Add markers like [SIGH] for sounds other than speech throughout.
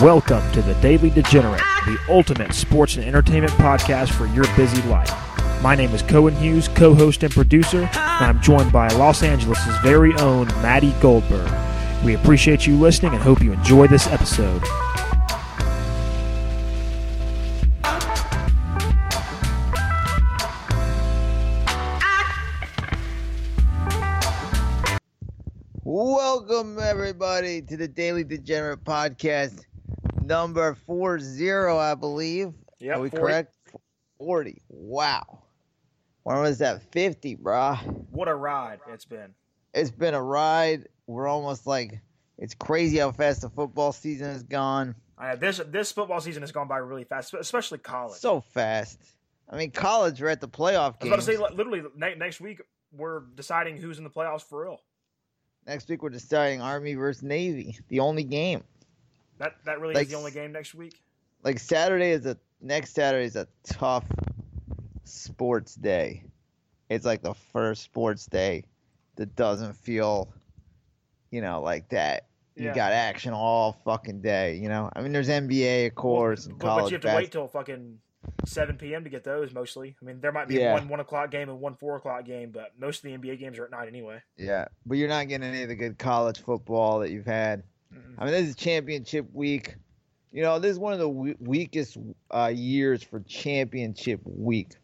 Welcome to the Daily Degenerate, the ultimate sports and entertainment podcast for your busy life. My name is Cohen Hughes, co host and producer, and I'm joined by Los Angeles' very own Matty Goldberg. We appreciate you listening and hope you enjoy this episode. Welcome everybody to the Daily Degenerate Podcast, number four zero, I believe. Yeah, Are we 40. correct? Forty. Wow. When was that? Fifty, brah. What a ride it's been. It's been a ride. We're almost like it's crazy how fast the football season has gone. I know this this football season has gone by really fast, especially college. So fast. I mean, college. We're at the playoff I was about to game. say, literally, ne- next week we're deciding who's in the playoffs for real. Next week we're deciding Army versus Navy, the only game. That that really Like- is the only game next week. like Saturday is a next Saturday is a tough sports day. It's like the first sports day that doesn't feel, you know, like that. You Yeah. got action all fucking day, you know. I mean, there's NBA, of course, and but, college but you have to bas- wait till fucking seven p.m. to get those. Mostly, I mean, there might be Yeah. one one o'clock game and one four o'clock game, but most of the NBA games are at night anyway. Yeah, but you're not getting any of the good college football that you've had. Mm-mm. I mean, this is championship week. You know, this is one of the we- weakest uh, years for championship week.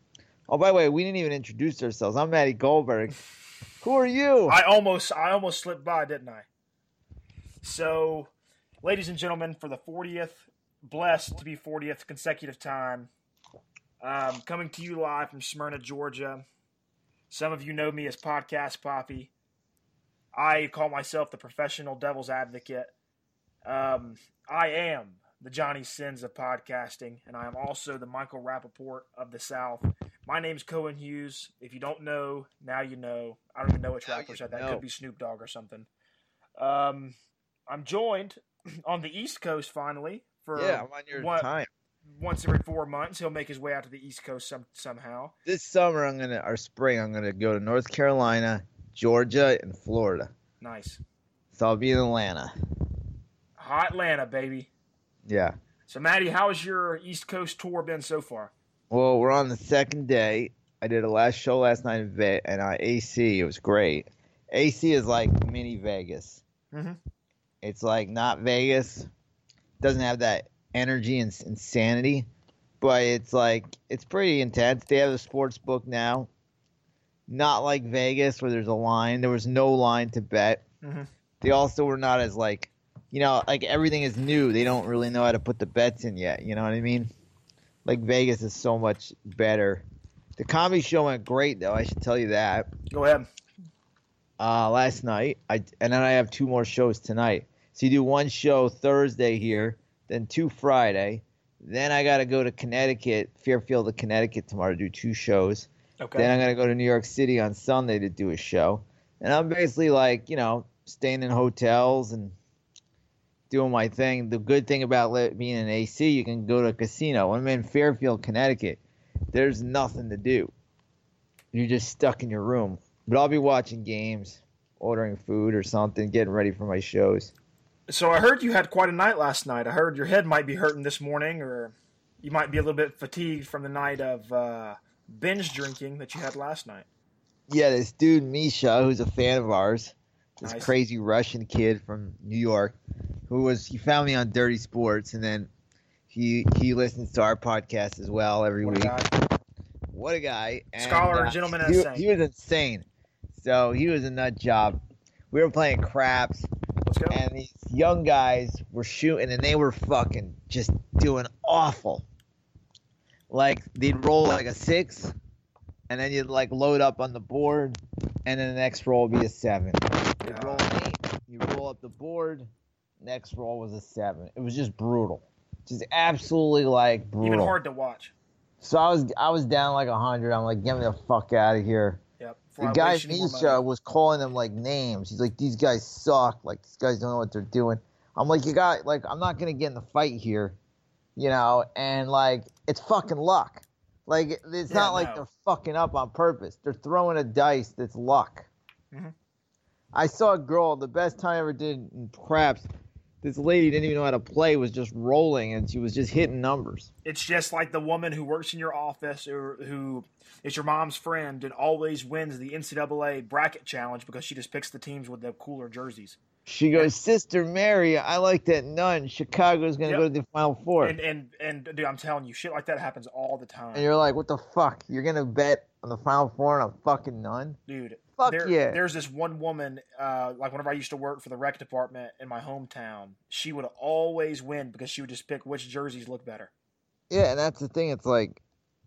Oh, by the way, we didn't even introduce ourselves. I'm Matty Goldberg. Who are you? I almost I almost slipped by, didn't I? So, ladies and gentlemen, for the fortieth, blessed to be fortieth consecutive time, um, coming to you live from Smyrna, Georgia. Some of you know me as Podcast Poppy. I call myself the professional devil's advocate. Um, I am the Johnny Sins of podcasting, and I am also the Michael Rapaport of the South. My name's Cohen Hughes. If you don't know, now you know. I don't even know which Now rapper said that. know. Could be Snoop Dogg or something. Um, I'm joined [CLEARS THROAT] on the East Coast finally for yeah, I'm on your what- time. once every four months. He'll make his way out to the East Coast some, somehow. This summer, I'm gonna, or spring, I'm gonna go to North Carolina, Georgia, and Florida. Nice. So I'll be in Atlanta. Hot Atlanta, baby. Yeah. So, Matty, how's your East Coast tour been so far? Well, we're on the second day. I did a last show last night in Ve- and uh, AC. It was great. AC is like mini Vegas. Mhm. It's like not Vegas. Doesn't have that energy and insanity, but it's like it's pretty intense. They have a sports book now. Not like Vegas where there's a line. There was no line to bet. Mhm. They also were not as like, you know, like everything is new. They don't really know how to put the bets in yet. You know what I mean? Like Vegas is so much better. The comedy show went great though. I should tell you that Go ahead. uh, last night. I and then I have two more shows tonight. So you do one show Thursday here, then two Friday. Then I got to go to Connecticut, Fairfield, of Connecticut tomorrow to do two shows. Okay. Then I'm gonna go to New York City on Sunday to do a show. And I'm basically like, you know, staying in hotels and doing my thing. The good thing about being in AC, you can go to a casino. When I'm in Fairfield, Connecticut, there's nothing to do. You're just stuck in your room. But I'll be watching games, ordering food or something, getting ready for my shows. So I heard you had quite a night last night. I heard your head might be hurting this morning, or you might be a little bit fatigued from the night of uh, binge drinking that you had last night. Yeah, this dude Misha, who's a fan of ours, this Nice. crazy Russian kid from New York, who was he found me on Dirty Sports, and then he he listens to our podcast as well every What week. guy. What a guy! And, Scholar, uh, gentleman, he, he was insane. So he was a nut job. We were playing craps, and these young guys were shooting, and they were fucking just doing awful. Like they'd roll like a six, and then you'd like load up on the board, and then the next roll would be a seven. You roll eight, you roll up the board, next roll was a seven. It was just brutal, just absolutely like brutal. Even hard to watch. So I was I was down like a hundred. I'm like, get me the fuck out of here. Yep. The guy Misha was calling them like names. He's like, these guys suck. Like these guys don't know what they're doing. I'm like, you got like, I'm not gonna get in the fight here, you know. And like, it's fucking luck. Like it's Yeah, not like no. they're fucking up on purpose. They're throwing a dice that's luck. Mhm. I saw a girl. The best time I ever did in craps. This lady didn't even know how to play, was just rolling, and she was just hitting numbers. It's just like the woman who works in your office or who is your mom's friend and always wins the NCAA bracket challenge because she just picks the teams with the cooler jerseys. She goes, Sister Mary, I like that nun. Chicago's gonna Yep. go to the Final Four. And and and dude, I'm telling you, shit like that happens all the time. And you're like, what the fuck? You're gonna bet on the Final Four on a fucking nun? dude. Fuck there, yeah. There's this one woman, uh, like whenever I used to work for the rec department in my hometown, she would always win because she would just pick which jerseys look better. Yeah, and that's the thing. It's like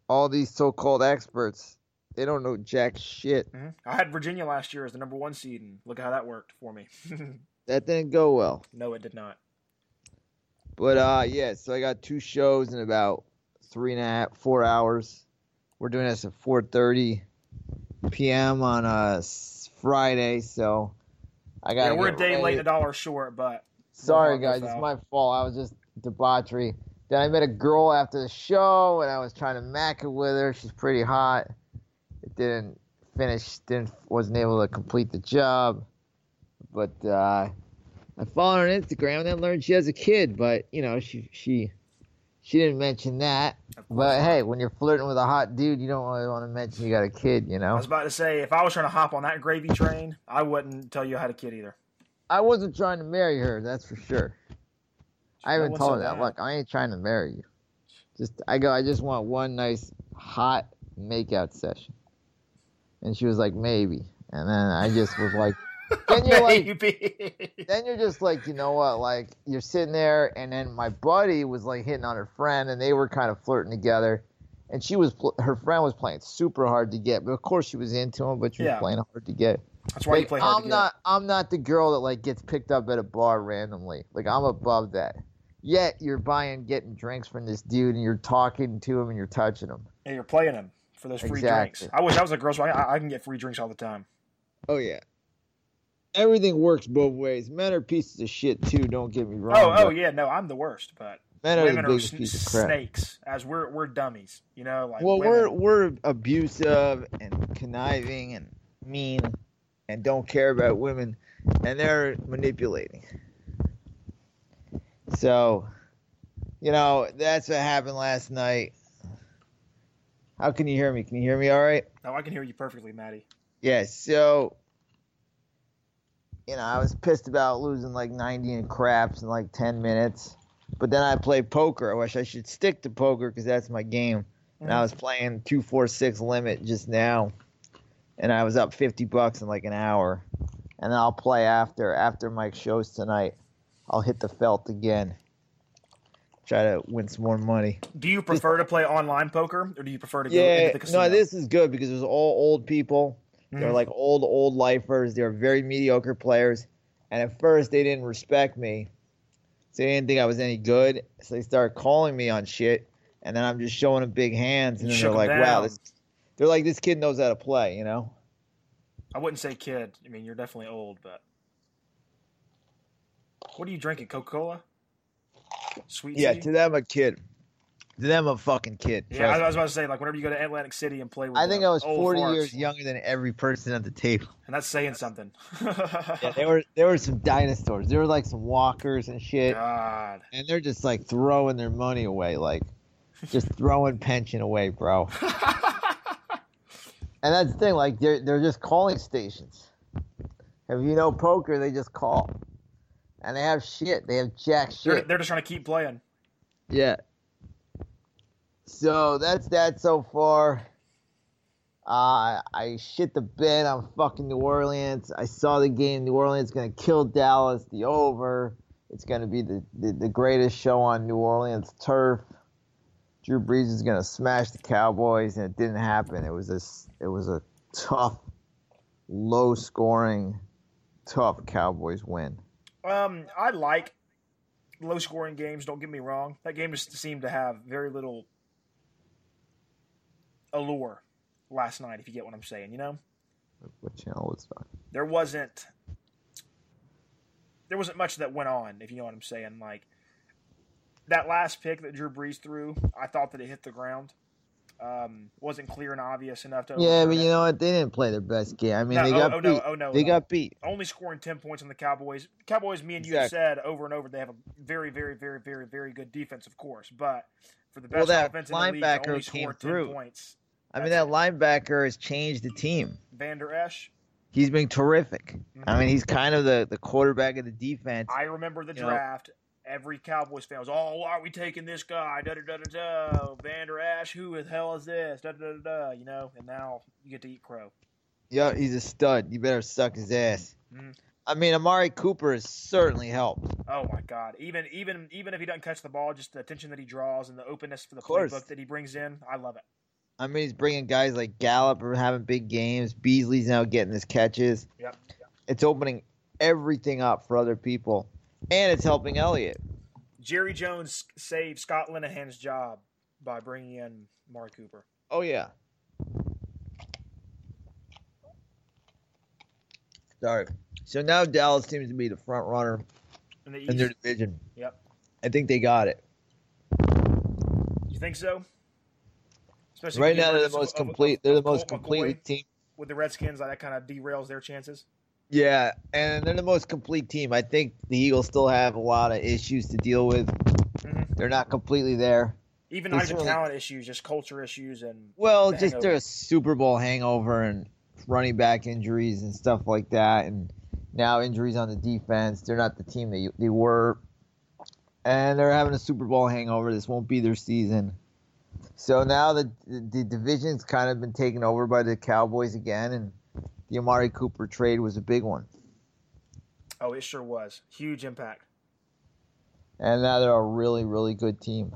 all these so-called experts, they don't know jack shit. hmm I had Virginia last year as the number one seed, and look how that worked for me. [LAUGHS] That didn't go well. no, it did not. But uh, yeah. So I got two shows in about three and a half, four hours. We're doing this at 4:30 p.m. on a Friday, so I got. Yeah, we're a day late and a dollar short, but Sorry, guys, it's my fault. I was just debauchery. Then I met a girl after the show, and I was trying to mac it with her. She's pretty hot. It didn't finish. Didn't wasn't able to complete the job. But uh, I followed her on Instagram, and then learned she has a kid. But you know, she she she didn't mention that. But hey, when you're flirting with a hot dude, you don't really want to mention you got a kid. You know? I was about to say if I was trying to hop on that gravy train, I wouldn't tell you I had a kid either. I wasn't trying to marry her, that's for sure. I haven't told her that. that. Look, I ain't trying to marry you. Just I go, I just want one nice hot makeout session. And she was like, maybe. And then I just was like, then [LAUGHS] you're like, then you're just like, you know what? Like you're sitting there, and then my buddy was like hitting on her friend, and they were kind of flirting together. And she was, pl- her friend was playing super hard to get, but of course she was into him, but she was Yeah. playing hard to get. That's why you play hard I'm to get. not. I'm not the girl that like gets picked up at a bar randomly. Like I'm above that. Yet you're buying, getting drinks from this dude, and you're talking to him, and you're touching him. and you're playing him for those free Exactly. drinks. I wish I was a girl, so I, I can get free drinks all the time. Oh yeah. Everything works both ways. Men are pieces of shit too. Don't get me wrong. Oh, oh yeah, no, I'm the worst, but Men are women the are biggest piece of crap. snakes, as we're we're dummies, you know. Like Well, women. we're we're abusive and conniving and mean, and don't care about women, and they're manipulating. So, you know, that's what happened last night. How can you hear me? Can you hear me all right? No, I can hear you perfectly, Matty. Yeah, so you know, I was pissed about losing like 90 in craps in like 10 minutes. But then I played poker. I wish I should stick to poker because that's my game. And I mm. was playing 246 limit just now. And I was up 50 bucks in like an hour. And then I'll play after after my shows tonight. I'll hit the felt again. Try to win some more money. Do you prefer to play online poker, or do you prefer to go into Yeah, the casino? no, this is good because it was all old people. They're Mhm. like old, old lifers. They're very mediocre players. And at first, they didn't respect me. So they didn't think I was any good. So they started calling me on shit. And then I'm just showing them big hands. And then they're like, wow, this, they're like, this kid knows how to play, you know? I wouldn't say kid. I mean, you're definitely old, but what are you drinking? Coca Cola? Sweet Yeah, tea? to them, a kid. Them, a fucking kid. Yeah, I was about to say, like, whenever you go to Atlantic City and play with I think I was 40 farts, years younger than every person at the table. and that's saying something. Yeah, there were there were some dinosaurs. There were like some walkers and shit. God. and they're just like throwing their money away, like just throwing pension away, bro. [LAUGHS] And that's the thing, like they're they're just calling stations. If you know poker, they just call, and they have shit. They have jack They're, shit. they're just trying to keep playing. Yeah. So that's that so far. Uh, I shit the bed on fucking New Orleans. I saw the game. New Orleans gonna kill Dallas. The over. It's gonna be the, the, the greatest show on New Orleans turf. Drew Brees is gonna smash the Cowboys, and it didn't happen. It was a it was a tough, low scoring, tough Cowboys win. Um, I like low scoring games. Don't get me wrong. That game just seemed to have very little allure last night. If you get what I'm saying, you know, What channel was that? there wasn't there wasn't much that went on. If you know what I'm saying, like that last pick that Drew Brees threw, I thought that it hit the ground. Um, wasn't clear and obvious enough to. Yeah, but it. you know what? They didn't play their best game. I mean, No, they oh, got oh, beat. no, oh no, they no. got beat. only scoring 10 points on the Cowboys. Cowboys, me and you said over and over, they have a very, very, very, very, very good defense, of course. But for the Well, best that offense in the league, only came score 10 through. points. I mean, that linebacker has changed the team. Vander Esch, He's been terrific. I Mhm. mean, he's kind of the, the quarterback of the defense. I remember the You know- draft. Every Cowboys fan was, oh, why are we taking this guy? Da da da da da. Vander Esch, who the hell is this? Da da da da. You know, and now you get to eat crow. Yeah, he's a stud. You better suck his ass. Mhm. I mean, Amari Cooper has certainly helped. Oh my God! Even even even if he doesn't catch the ball, just the attention that he draws and the openness for the playbook that he brings in, I love it. I mean, he's bringing guys like Gallup are having big games. Beasley's now getting his catches. Yep. It's opening everything up for other people, and it's helping Elliott. Jerry Jones saved Scott Linehan's job by bringing in Mark Cooper. Oh yeah. Sorry. So now Dallas seems to be the front runner In the in their division. Yep. I think they got it. You think so? Especially Right now, they're the of- most of- of- complete. They're the most complete team. with the Redskins. Like that kind of derails their chances. Yeah, and they're the most complete team. I think the Eagles still have a lot of issues to deal with. Mhm. They're not completely there. Even not even certainly- talent issues, just culture issues, and Well, The just hangover. they're Super Bowl hangover and running back injuries and stuff like that, and now injuries on the defense. They're not the team they they were, and they're having a Super Bowl hangover. This won't be their season. So now the the division's kind of been taken over by the Cowboys again, and the Amari Cooper trade was a big one. oh, it sure was huge impact. And now they're a really really good team.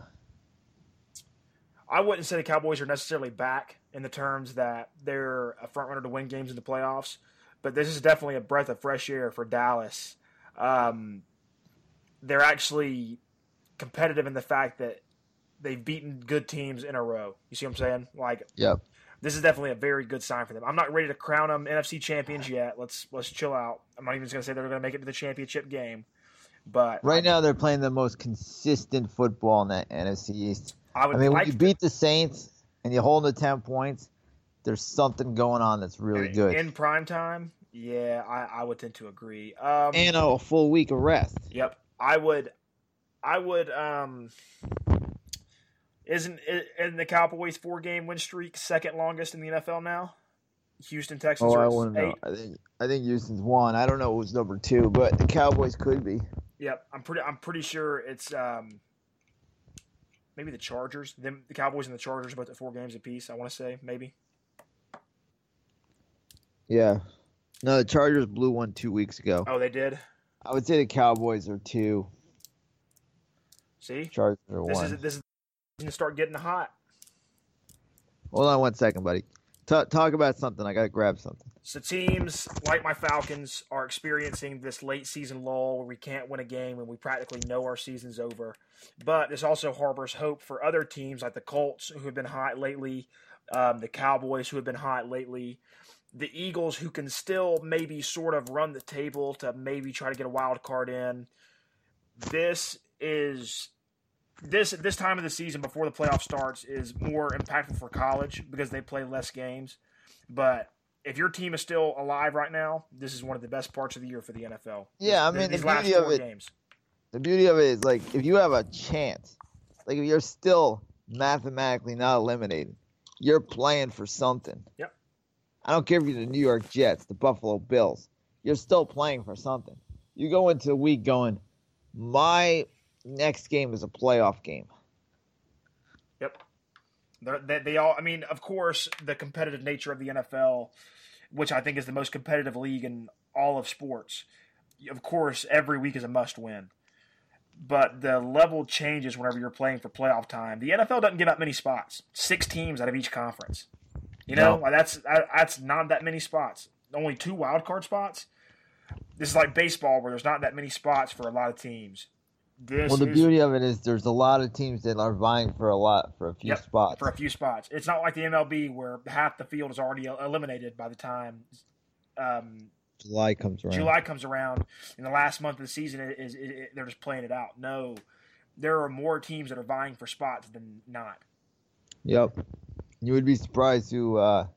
I wouldn't say the Cowboys are necessarily back in the terms that they're a front runner to win games in the playoffs, but this is definitely a breath of fresh air for Dallas. Um, they're actually competitive in the fact that they've beaten good teams in a row. You see what I'm saying? Like Yep. this is definitely a very good sign for them. I'm not ready to crown them NFC champions yet. Let's let's chill out. I'm not even going to say they're going to make it to the championship game, but Right now they're playing the most consistent football in the NFC East. I would I mean, when you to- beat the Saints and you hold them to ten points, there's something going on that's really good. in prime time. Yeah, I, I would tend to agree. Um, And a full week of rest. Yep, I would. I would. Um, isn't in the Cowboys four game win streak second longest in the NFL now? Houston Texans Oh, I at wouldn't know. I think I think Houston's one. I don't know who's number two, but the Cowboys could be. Yep, I'm pretty. I'm pretty sure it's um, maybe the Chargers. Them, the Cowboys and the Chargers are both at four games apiece. I want to say maybe. Yeah. No, the Chargers blew one two weeks ago. Oh, they did. I would say the Cowboys are two. See, Chargers are this one. is this is going to start getting hot. Hold on one second, buddy. Ta talk about something. I gotta grab something. So teams like my Falcons are experiencing this late season lull where we can't win a game and we practically know our season's over. But this also harbors hope for other teams like the Colts who have been hot lately, um, the Cowboys who have been hot lately, the Eagles who can still maybe sort of run the table to maybe try to get a wild card in. This is this this time of the season before the playoff starts is more impactful for college because they play less games. But if your team is still alive right now, this is one of the best parts of the year for the NFL. Yeah, I mean, the beauty of it- games. The beauty of it is like if you have a chance, like if you're still mathematically not eliminated, you're playing for something. Yep. I don't care if you're the New York Jets, the Buffalo Bills. You're still playing for something. You go into a week going, my next game is a playoff game. Yep. They're, they, they all. I mean, of course, the competitive nature of the NFL, which I think is the most competitive league in all of sports. Of course, every week is a must-win. But the level changes whenever you're playing for playoff time. The NFL doesn't give out many spots. Six teams out of each conference. You know, No. that's that's not that many spots. Only two wild card spots. This is like baseball, where there's not that many spots for a lot of teams. This Well, the is beauty of it is there's a lot of teams that are vying for a lot for a few Yep, spots. for a few spots. It's not like the MLB where half the field is already eliminated by the time um, July comes around. July comes around. In the last month of the season, is it, it, they're just playing it out. No, there are more teams that are vying for spots than not. Yep. You would be surprised who, uh,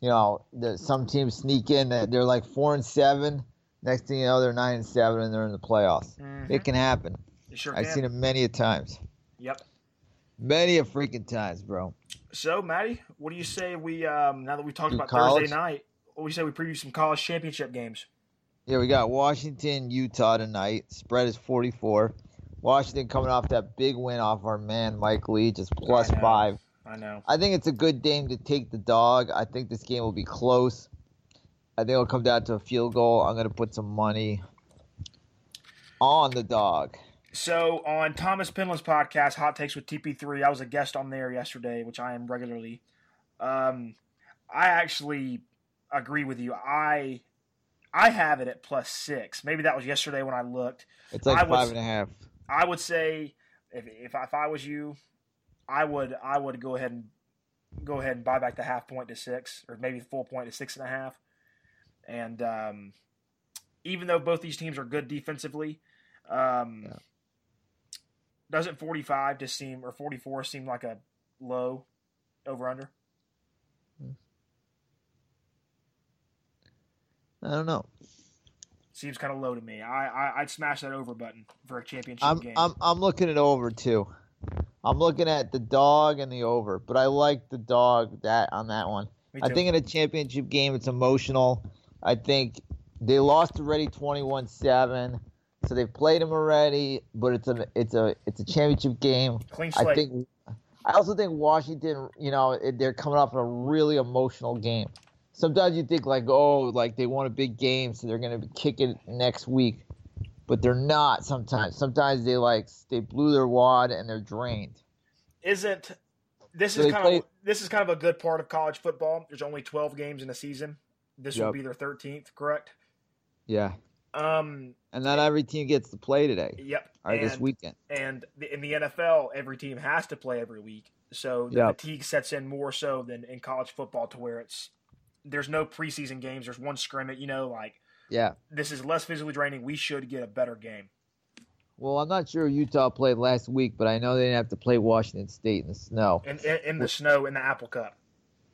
you know, that some teams sneak in that they're like four and seven. Next thing you know, they're nine and seven and they're in the playoffs. Mhm. It can happen. It sure I've can. seen him many a times. Yep. Many a freaking times, bro. So, Matty, what do you say we um, now that we talked Do about college? Thursday night? What do you say we preview some college championship games? Yeah, we got Washington, Utah tonight. Spread is 44. Washington coming off that big win off our man Mike Leach, just plus I five. I know. I think it's a good game to take the dog. I think this game will be close. I think it'll come down to a field goal. I'm going to put some money on the dog. So on Thomas Penland's podcast, Hot Takes with TP3, I was a guest on there yesterday, which I am regularly. Um, I actually agree with you. I I have it at plus six. Maybe that was yesterday when I looked. It's like I would- five and a half. I would say if if I, if I was you, I would I would go ahead and go ahead and buy back the half point to six, or maybe the full point to six and a half. And um, even though both these teams are good defensively, um, Yeah. Doesn't forty five just seem or forty four seem like a low over under? I don't know. Seems kind of low to me. I, I I'd smash that over button for a championship I'm game. I'm I'm looking it over too. I'm looking at the dog and the over, but I like the dog that on that one. I think in a championship game, it's emotional. I think they lost already 21-7, so they've played them already. But it's a it's a it's a championship game. clean I think. I also think Washington, you know, they're coming off a really emotional game. Sometimes you think like, oh, like they won a big game, so they're gonna be kicking next week, but they're not. Sometimes, sometimes they like they blew their wad and they're drained. isn't this So is kind play- of this is kind of a good part of college football. There's only 12 games in a season. This will be their 13th, correct? Yeah, Um, and not every team gets to play today yep. or and, this weekend. And the- in the NFL, every team has to play every week, so the Yep. fatigue sets in more so than in college football, to where it's there's no preseason games. There's one scrimmage. You know, like Yeah. this is less physically draining. We should get a better game. Well, I'm not sure Utah played last week, but I know they didn't have to play Washington State in the snow. in, in, in the snow in the Apple Cup.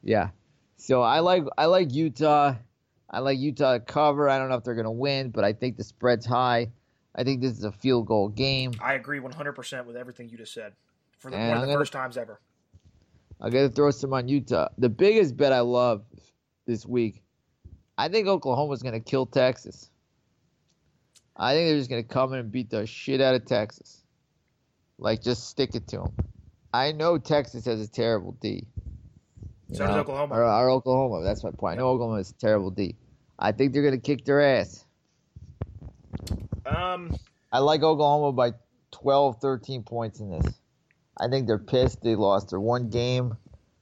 Yeah. So I like I like Utah. I like Utah to cover. I don't know if they're gonna win, but I think the spread's high. I think this is a field goal game. I agree 100% with everything you just said. For the, And one of the gonna- first times ever. I gotta throw some on Utah. The biggest bet I love this week. I think Oklahoma's gonna kill Texas. I think they're just gonna come in and beat the shit out of Texas. Like just stick it to them. I know Texas has a terrible D. So does Oklahoma. Or, or Oklahoma. That's my point. I know Oklahoma is a terrible D. I think they're gonna kick their ass. Um, I like Oklahoma by 12, 13 points in this. I think they're pissed. They lost their one game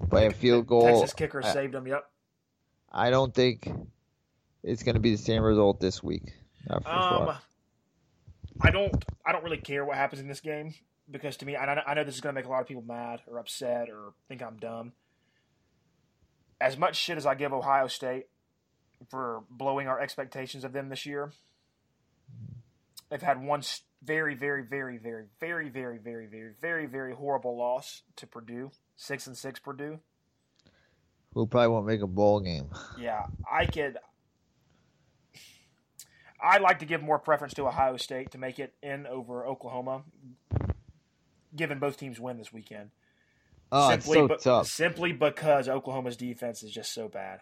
by a field goal. Texas kicker I- saved them. Yep. I don't think it's going to be the same result this week. Um, sure. I don't. I don't really care what happens in this game because to me, I I know this is going to make a lot of people mad or upset or think I'm dumb. As much shit as I give Ohio State for blowing our expectations of them this year, they've had one very, very, very, very, very, very, very, very, very, very horrible loss to Purdue. Six and six Purdue. Who probably won't make a bowl game. Yeah, I could. I'd like to give more preference to Ohio State to make it in over Oklahoma, given both teams win this weekend. Oh, simply, it's so be- tough. Simply because Oklahoma's defense is just so bad.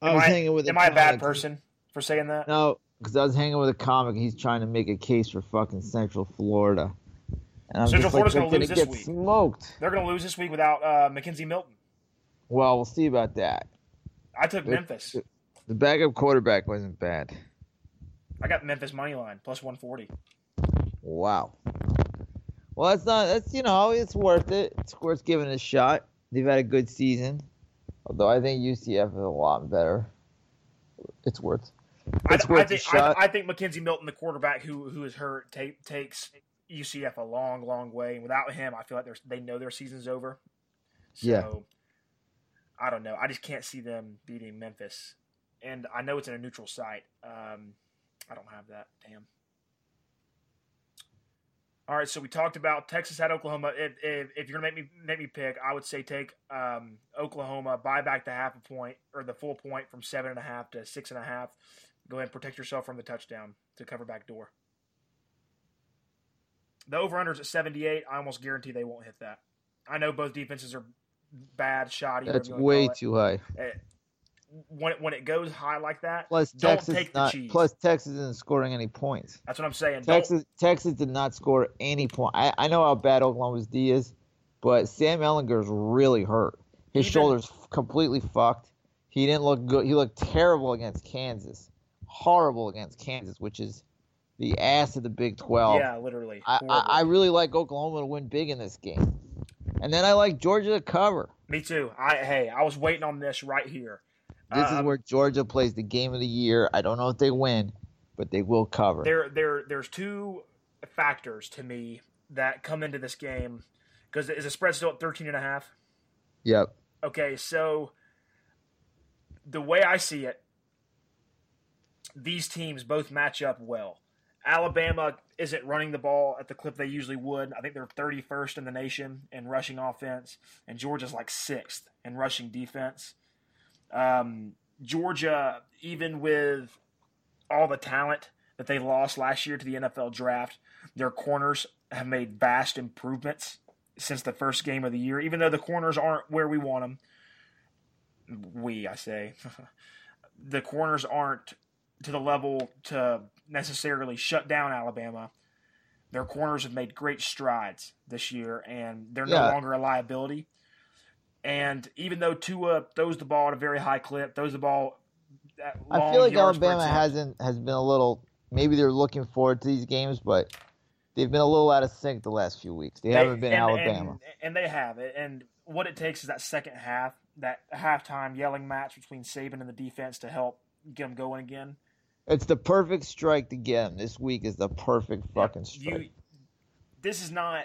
I Am was I- hanging with Am I a bad person for saying that? No, because I was hanging with a comic. He's trying to make a case for fucking Central Florida. And I'm Central like, Florida's they're gonna gonna lose this get week. smoked. They're going to lose this week without uh, McKenzie Milton. Well, we'll see about that. I took They're- Memphis. The backup quarterback wasn't bad. I got Memphis money line plus one forty. Wow. Well, that's not. That's you know, it's worth it. It's worth giving it a shot. They've had a good season, although I think UCF is a lot better. It's worth. I, It's I worth a think shot. I, I think McKenzie Milton, the quarterback who who is hurt, ta- takes UCF a long, long way. And without him, I feel like they know their season's over. So, Yeah. I don't know. I just can't see them beating Memphis, and I know it's in a neutral site. Um, I don't have that. Damn. All right, so we talked about Texas at Oklahoma. If, if, if you're gonna make me make me pick, I would say take um, Oklahoma, buy back the half a point or the full point from seven and a half to six and a half. Go ahead and protect yourself from the touchdown to cover back door. The over unders is at 78. I almost guarantee they won't hit that. I know both defenses are bad, shoddy. That's whatever you wanna way too high. When when it goes high like that, Plus don't Texas take the cheese. plus Texas isn't scoring any points. that's what I'm saying. Don't- Texas Texas did not score any point. I, I know how bad Oklahoma's D is, but Sam Ehlinger's really hurt. His Even- shoulders completely fucked. He didn't look good. He looked terrible against Kansas. Horrible against Kansas, which is the ass of the Big Twelve. yeah, literally. I, I, I really like Oklahoma to win big in this game. And then I like Georgia to cover. Me too. I hey, I was waiting on this right here. This Uh, is where Georgia plays the game of the year. I don't know if they win, but they will cover. there there there's two factors to me that come into this game because is the spread still at 13 and a half Yep. okay so the way i see it these teams both match up well alabama isn't running the ball at the clip they usually would i think they're 31st in the nation in rushing offense and georgia's like sixth in rushing defense um, georgia even with all the talent that they lost last year to the NFL draft, their corners have made vast improvements since the first game of the year. Even though the corners aren't where we want them, we, I say, [LAUGHS] the corners aren't to the level to necessarily shut down Alabama. Their corners have made great strides this year, and they're no longer a liability. And even though Tua throws the ball at a very high clip, throws the ball I feel like Alabama hasn't has been a little. Maybe they're looking forward to these games, but they've been a little out of sync the last few weeks. They, haven't been and, Alabama. and, and they have it. And what it takes is that second half, that halftime yelling match between Saban and the defense to help get them going again. It's the perfect strike to get them. This week is the perfect fucking strike. You, this is not.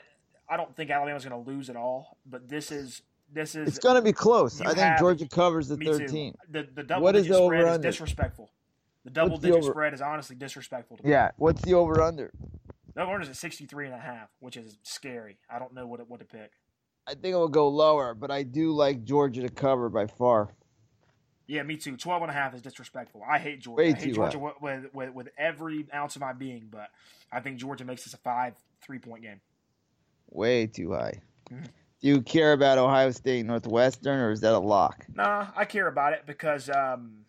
I don't think Alabama's going to lose at all, but this is this is it's going to be close. I think have- Georgia covers the me 13. too. The the double What is digit the spread is disrespectful. The double What's the digit over- spread is honestly disrespectful to me. Yeah. What's the over under? The over under is at 63 and a half, which is scary. I don't know what it, what to pick. I think it will go lower, but I do like Georgia to cover by far. Yeah, me too. 12 and a half is disrespectful. I hate Georgia. Way I hate Georgia with, with, with, with every ounce of my being, but I think Georgia makes this a five, three point game. Way too high. Mhm. [LAUGHS] Do you care about Ohio State Northwestern, or is that a lock? Nah, I care about it because um,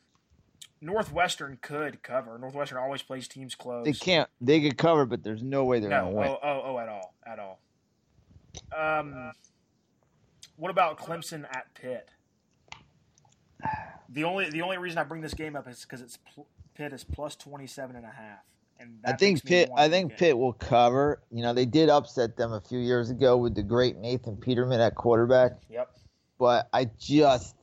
Northwestern could cover. Northwestern always plays teams close. They can't. They could cover, but there's no way they're No, gonna win. oh, oh, oh, at all, at all. Um, what about Clemson at Pitt? The only the only reason I bring this game up is because it's Pitt is plus 27 and a half. And I think Pitt. I think. Pitt will cover. You know, they did upset them a few years ago with the great Nathan Peterman at quarterback, Yep, but I just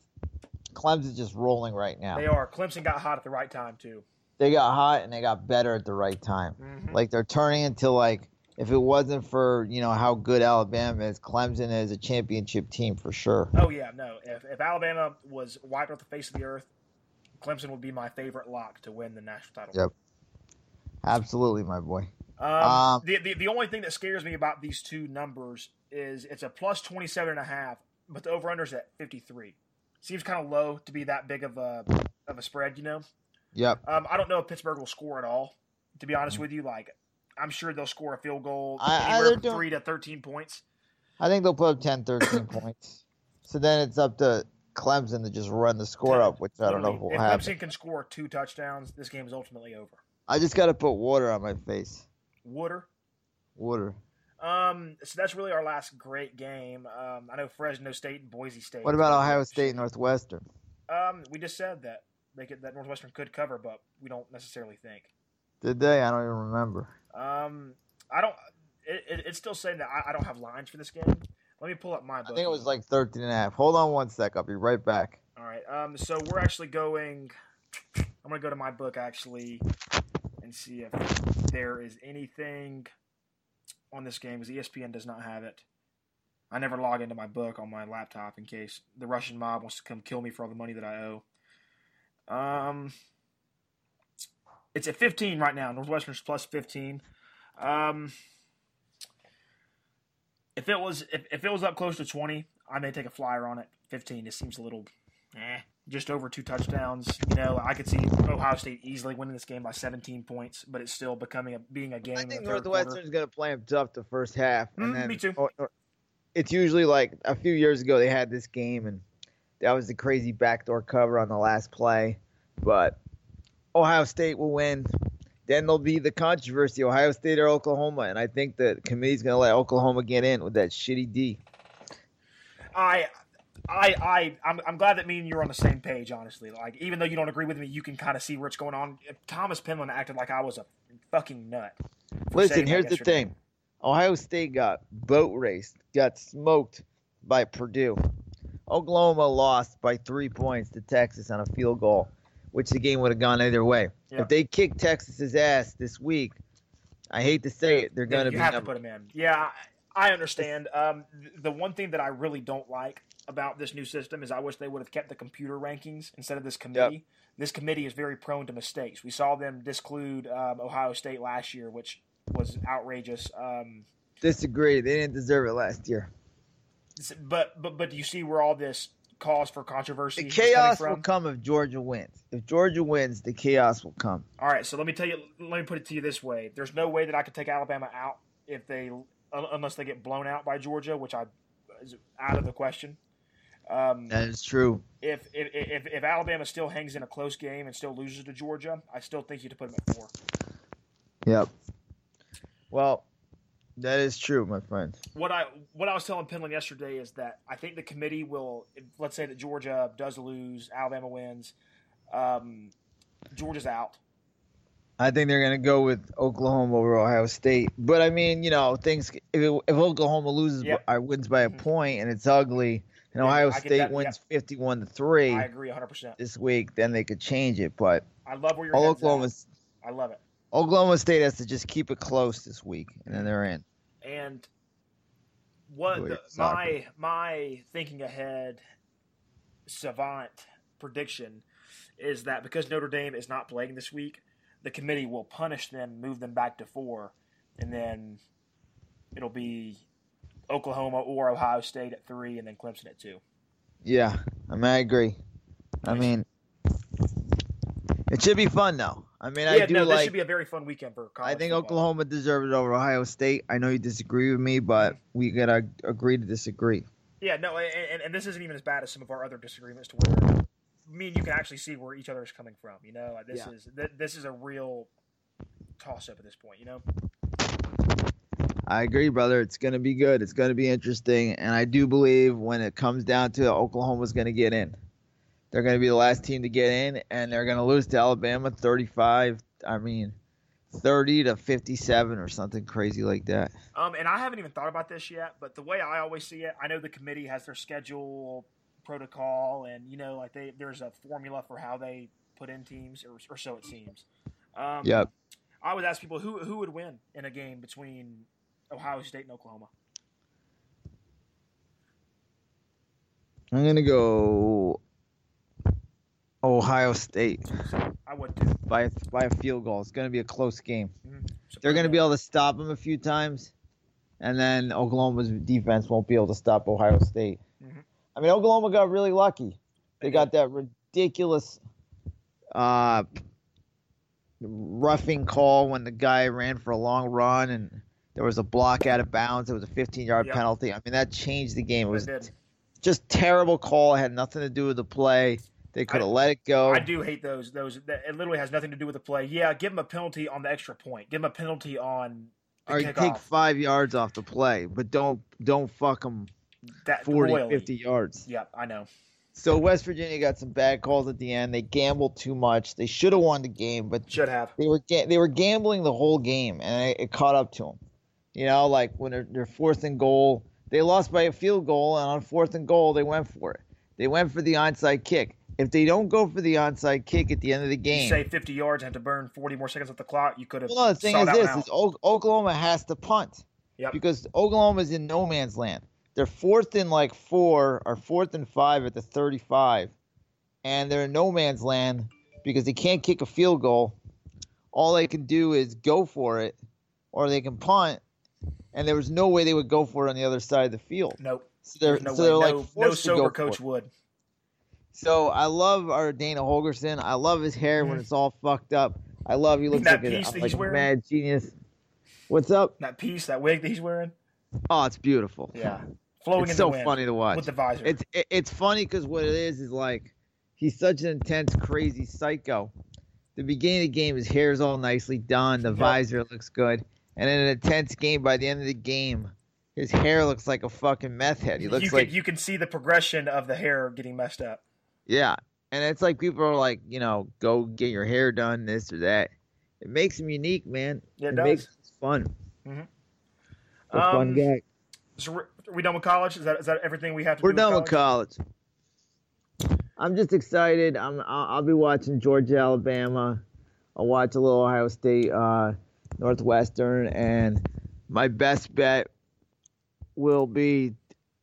Clemson's just rolling right now. they are. Clemson got hot at the right time too. They got hot and they got better at the right time. Mhm. Like they're turning into like if it wasn't for you know how good Alabama is, Clemson is a championship team for sure. Oh yeah, no. If if Alabama was wiped off the face of the earth, Clemson would be my favorite lock to win the national title. Yep. Absolutely, my boy. Um, Um, the, the the only thing that scares me about these two numbers is it's a plus 27 and a half, but the over under is at 53. Seems kind of low to be that big of a of a spread, you know. Yep. Um, I don't know if Pittsburgh will score at all. To be honest with you, like I'm sure they'll score a field goal I- anywhere from doing- three to 13 points. I think they'll put up 10, 13 [COUGHS] points. So then it's up to Clemson to just run the score up, which I don't know if will if happen. Clemson can score two touchdowns, this game is ultimately over. I just got to put water on my face. Water. Water. Um, so that's really our last great game. Um, I know Fresno State and Boise State. What about Ohio State and Northwestern? Um, we just said that they could, that Northwestern could cover, but we don't necessarily think. Did they? I don't even remember. Um, I don't. It, it, it's still saying that I, I don't have lines for this game. Let me pull up my book. I think it was like 13 and a half. Hold on one sec. I'll be right back. All right. Um, so we're actually going. I'm gonna go to my book actually and see if there is anything on this game. Because ESPN does not have it. I never log into my book on my laptop in case the Russian mob wants to come kill me for all the money that I owe. Um, it's at 15 right now. Northwestern's plus 15. Um, If it was if, if it was up close to twenty, I may take a flyer on it. Fifteen, it seems a little, eh, just over two touchdowns. You know, I could see Ohio State easily winning this game by seventeen points, but it's still becoming a being a game. I think Northwestern's going to play them tough the first half, and Mm, then me too. or- or- it's usually like a few years ago they had this game, and that was the crazy backdoor cover on the last play. But Ohio State will win. Then there'll be the controversy: Ohio State or Oklahoma, and I think the committee's going to let Oklahoma get in with that shitty D. I, I, I, I'm, I'm glad that me and you're on the same page. Honestly, like even though you don't agree with me, you can kind of see what's going on. Thomas Penland acted like I was a fucking nut. Listen, here's the thing: Ohio State got boat raced, got smoked by Purdue. Oklahoma lost by three points to Texas on a field goal, which the game would have gone either way. Yeah. If they kick Texas's ass this week, I hate to say it, they're going to you be have number. to put them in. Yeah, I, I understand. Um, th- the one thing that I really don't like about this new system is I wish they would have kept the computer rankings instead of this committee. This committee is very prone to mistakes. We saw them disclude um, Ohio State last year, which was outrageous. Um, Disagree. They didn't deserve it last year. but but but do you see where all this cause for controversy The is chaos from? will come if Georgia wins. If Georgia wins, the chaos will come. All right, so let me tell you. Let me put it to you this way: There's no way that I could take Alabama out if they, unless they get blown out by Georgia, which I is out of the question. Um, That is true. if, if if if Alabama still hangs in a close game and still loses to Georgia, I still think you have to put them at four. Yep. Well, that is true, my friend. What I what I was telling Penland yesterday is that I think the committee will. Let's say that Georgia does lose, Alabama wins, um, Georgia's out. I think they're going to go with Oklahoma over Ohio State. But I mean, you know, things if, it, if Oklahoma loses Yep. by, wins by a Mhm. point and it's ugly and Yeah, Ohio State that, wins 51 to 3 I agree 100. percent this week, then they could change it, but I love where your all head's at. Oklahoma I love it. Oklahoma State has to just keep it close this week and then they're in. And what the, my my thinking ahead savant prediction is that because Notre Dame is not playing this week, the committee will punish them, move them back to four, and then it'll be Oklahoma or Ohio State at three, and then Clemson at two. Yeah, I mean I agree. I mean it should be fun though. I mean yeah, I do no, this like should be a very fun weekend for college. I think football. Oklahoma deserved it over Ohio State. I know you disagree with me, but mm-hmm. we gotta agree to disagree. Yeah, no, and, and, and this isn't even as bad as some of our other disagreements to where me and you can actually see where each other is coming from. You know, this Yeah. is this is a real toss up at this point. You know. I agree, brother. It's gonna be good. It's gonna be interesting, and I do believe when it comes down to it, Oklahoma's gonna get in. They're gonna be the last team to get in, and they're gonna lose to Alabama, thirty-five. I mean, thirty to fifty-seven or something crazy like that. Um, and I haven't even thought about this yet, but the way I always see it, I know the committee has their schedule protocol, and you know, like they there's a formula for how they put in teams, or, or so it seems. Um, Yep. I would ask people who who would win in a game between Ohio State and Oklahoma. I'm gonna go Ohio State I would too. by a, by a field goal. It's gonna be a close game. So They're going to be able to stop them a few times, and then Oklahoma's defense won't be able to stop Ohio State. Mhm. I mean, Oklahoma got really lucky. They They got that ridiculous uh, roughing call when the guy ran for a long run and there was a block out of bounds. It was a 15 yard Yep. penalty. I mean, that changed the game. It was did. just terrible call. It had nothing to do with the play. They could have let it go. I do hate those. Those that it literally has nothing to do with the play. Yeah, give them a penalty on the extra point. Give them a penalty on or you take five yards off the play, but don't don't fuck them that 40, royally. 50 yards. Yep, I know. So West Virginia got some bad calls at the end. They gambled too much. They should have won the game, but Should have. they were they were gambling the whole game, and it, it caught up to them. You know, like when they're, they're fourth and goal, they lost by a field goal, and on fourth and goal, they went for it. They went for the onside kick. If they don't go for the onside kick at the end of the game, You say 50 yards, have to burn 40 more seconds off the clock. You could have. well, no, the thing is this: is Oklahoma has to punt Yep. because is in no man's land. They're fourth and like four or fourth and five at the 35, and they're in no man's land because they can't kick a field goal. All they can do is go for it, or they can punt, and there was no way they would go for it on the other side of the field. Nope. So they're no so they're like no, no forced to go sober coach would. So I love our Dana Holgorsen. I love his hair when Mhm. it's all fucked up. I love he looks like, a, like a mad genius. What's up? That piece, that wig that he's wearing. Oh, it's beautiful. Yeah. Flowing it's in so the wind funny to watch. with the visor. It's it, it's funny because what it is is like he's such an intense, crazy psycho. The beginning of the game, his hair's all nicely done, the Yep. visor looks good, and in an intense game, by the end of the game, his hair looks like a fucking meth head. He looks you like can you can see the progression of the hair getting messed up. yeah, and it's like people are like, you know, go get your hair done, this or that. It makes him unique, man. Yeah, it it does. makes it fun. Mhm. A fun Um, guy. So we're, are we done with college? Is that is that everything we have to do? We're do? done with with college. I'm just excited. I'm. I'll, I'll be watching Georgia, Alabama. I'll watch a little Ohio State, uh, Northwestern, and my best bet will be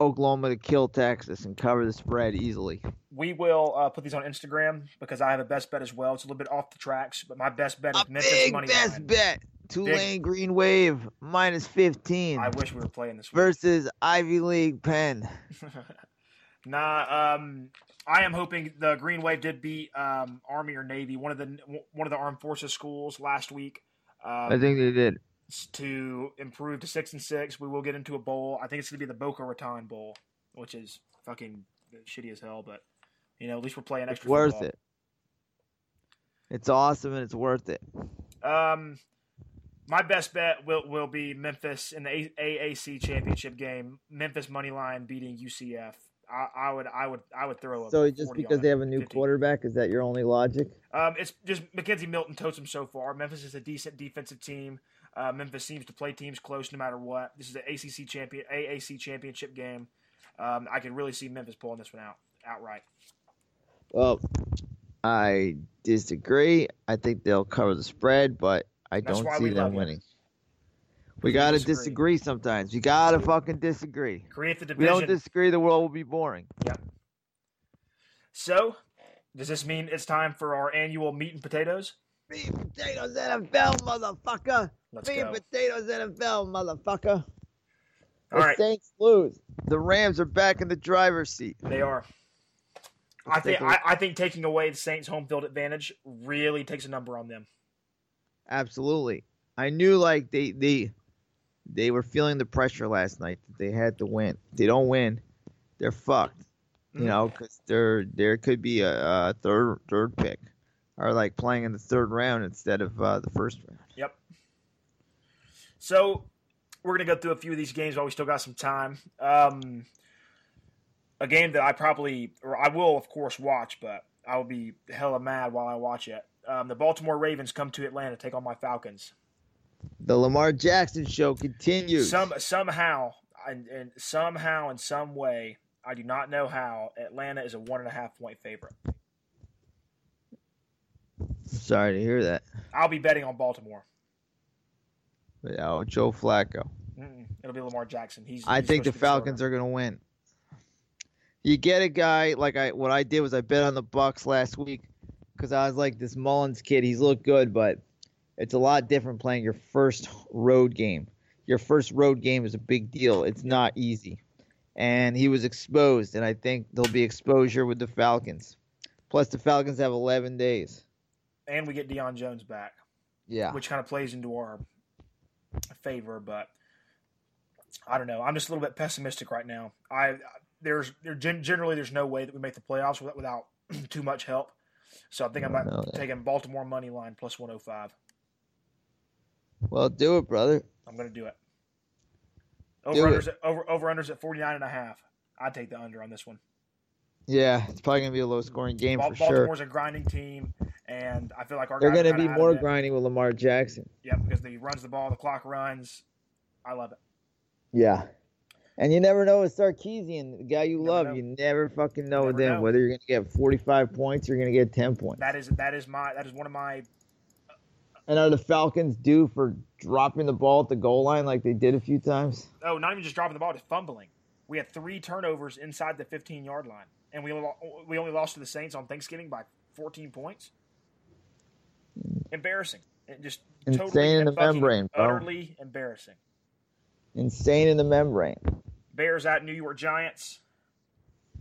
Oklahoma to kill Texas and cover the spread easily. We will uh, put these on Instagram because I have a best bet as well. It's a little bit off the tracks, but my best bet is A Memphis big money best line. bet: Tulane Green Wave minus 15 I wish we were playing this week. versus Ivy League Penn. [LAUGHS] nah, um, I am hoping the Green Wave did beat um, Army or Navy, one of the one of the armed forces schools last week. Um, I think they did. to improve to six and six. We will get into a bowl. I think it's going to be the Boca Raton Bowl, which is fucking shitty as hell. But you know, at least we're playing It's extra. worth football. it. It's awesome and it's worth it. Um, my best bet will will be Memphis in the AAC championship game. Memphis money line beating UCF. I, I would I would I would throw So just because they have a new 50. quarterback, is that your only logic? Um, it's just McKenzie Milton totes them so far. Memphis is a decent defensive team. Uh, Memphis seems to play teams close no matter what. This is an ACC champion AAC championship game. Um, I can really see Memphis pulling this one out outright. Well, I disagree. I think they'll cover the spread, but I That's don't see them winning. We We gotta disagree. disagree. sometimes. You gotta fucking disagree. Create the If we don't division. disagree, the world will be boring. Yep. So, does this mean it's time for our annual meat and potatoes? Meat and potatoes NFL, motherfucker. Let's Meat and potatoes NFL, motherfucker. All the right, Saints lose. The Rams are back in the driver's seat. they are. I think take a look. I, I think taking away the Saints' home field advantage really takes a number on them. Absolutely. I knew like they they they were feeling the pressure last night that they had to win. If they don't win, they're fucked. You Mm. know, because there there could be a, a third third pick, or like playing in the third round instead of uh, the first round. Yep. So we're gonna go through a few of these games while we still got some time. Um, a game that I probably, or I will, of course, watch, but I will be hella mad while I watch it. Um, the Baltimore Ravens come to Atlanta, take on my Falcons. The Lamar Jackson show continues. Some somehow, and, and somehow in some way, I do not know how Atlanta is a one and a half point favorite. Sorry to hear that. I'll be betting on Baltimore. But, oh, Joe Flacco. Mm-mm, it'll be Lamar Jackson. He's. I he's think the supposed to be starter. Falcons are going to win. You get a guy like I what I did was I bet on the Bucs last week because I was like this Mullens kid. He's looked good, but it's a lot different playing your first road game. Your first road game is a big deal. It's not easy, and he was exposed, and I think there'll be exposure with the Falcons. Plus, the Falcons have 11 days. and we get Deion Jones back. Yeah, which kind of plays into our favor. But I don't know. I'm just a little bit pessimistic right now. I there's there generally there's no way that we make the playoffs without, without [CLEARS THROAT] too much help. So I think I'm I that. taking Baltimore money line plus 105. Well, do it, brother. I'm going to do it. Do Over unders at, over over unders at 49 and a half. I'd take the under on this one. Yeah, it's probably gonna be a low scoring game Bal- for sure. Baltimore's a grinding team, and I feel like our They're gonna kinda be more grinding with Lamar Jackson. Yeah, because he runs the ball, the clock runs. I love it. Yeah. And you never know with Sarkisian, the guy you Never love. know. You never fucking know with Never him know. whether you're gonna get 45 points or you're gonna get 10 points. That is that is my that is one of my And are the Falcons due for dropping the ball at the goal line like they did a few times? Oh, not even just dropping the ball, just fumbling. We had three turnovers inside the 15 yard line, and we we only lost to the Saints on Thanksgiving by 14 points. Embarrassing. It just totally Insane totally in the membrane, bro. Utterly embarrassing. Insane in the membrane. Bears at New York Giants.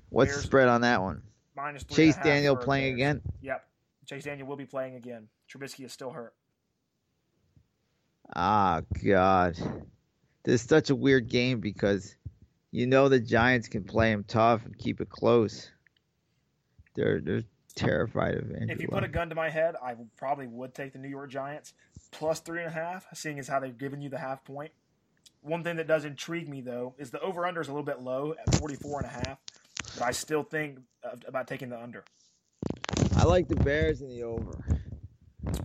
What's Bears- the spread on that one? Minus Chase and Daniel playing Bears. again? Yep. Chase Daniel will be playing again. Trubisky is still hurt. Ah, God. This is such a weird game because you know the Giants can play him tough and keep it close. They're they're terrified of Andrew. If you put a gun to my head, I probably would take the New York Giants plus three and a half, seeing as how they've given you the half point. One thing that does intrigue me though is the over under is a little bit low at 44 and a half, but I still think uh, about taking the under. I like the Bears in the over.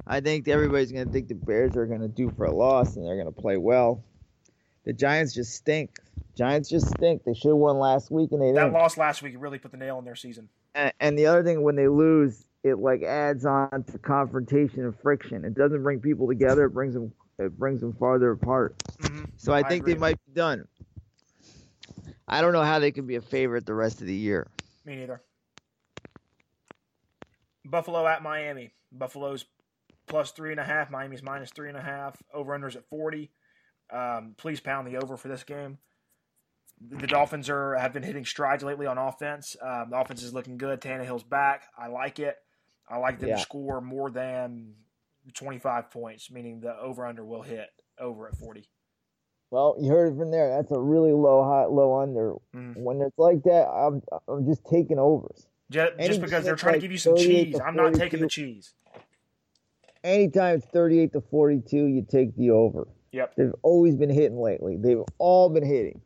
I think everybody's going to think the Bears are going to do for a loss and they're going to play well. The Giants just stink. Giants just stink. They should have won last week and they That didn't. loss last week really put the nail in their season. And, and the other thing, when they lose, it like adds on to confrontation and friction. It doesn't bring people together. It brings them. It brings them farther apart. Mhm. So I I think agree. they might be done. I don't know how they can be a favorite the rest of the year. Me neither. Buffalo at Miami. Buffalo's plus three and a half. Miami's minus three and a half. Over unders at forty. Um, please pound the over for this game. The Dolphins are have been hitting strides lately on offense. Um, the offense is looking good. Tannehill's back. I like it. I like them Yeah. to score more than twenty five points, meaning the over under will hit over at forty. Well, you heard it from there. That's a really low high, low under. Mhm. When it's like that, I'm I'm just taking overs. Just, just because they're trying to give you some cheese, I'm not taking the cheese. Anytime it's 38 to 42, you take the over. Yep. They've always been hitting lately. They've all been hitting.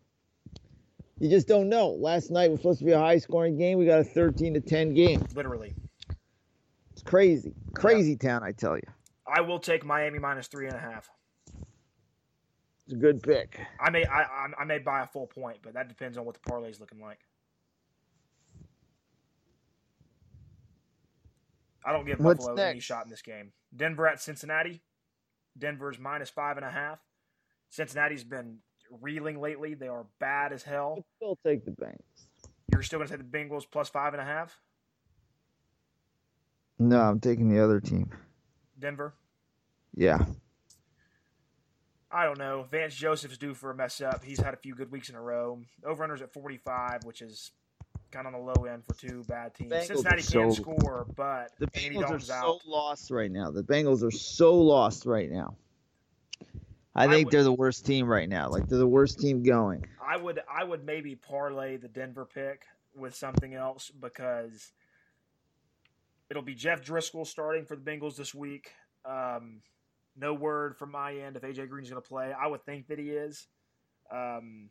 You just don't know. Last night was supposed to be a high scoring game. We got a 13 to 10 game. Literally. It's crazy. Crazy town, I tell you. I will take Miami minus three and a half. It's a good pick. I may I, I I may buy a full point, but that depends on what the parlay is looking like. I don't give Buffalo any shot in this game. Denver at Cincinnati. Denver's minus five and a half. Cincinnati's been reeling lately. They are bad as hell. I'll still take the Bengals. You're still going to take the Bengals plus five and a half. No, I'm taking the other team. Denver. Yeah. I don't know. Vance Joseph's due for a mess up. He's had a few good weeks in a row. Over unders at 45, which is kind of on the low end for two bad teams. Bengals Cincinnati are can so- score, but The Bengals are so out. lost right now. The Bengals are so lost right now. I I think would- they're the worst team right now. Like they're the worst team going. I would I would maybe parlay the Denver pick with something else because it'll be Jeff Driskel starting for the Bengals this week. Um, no word from my end if AJ Green's going to play. I would think that he is, um,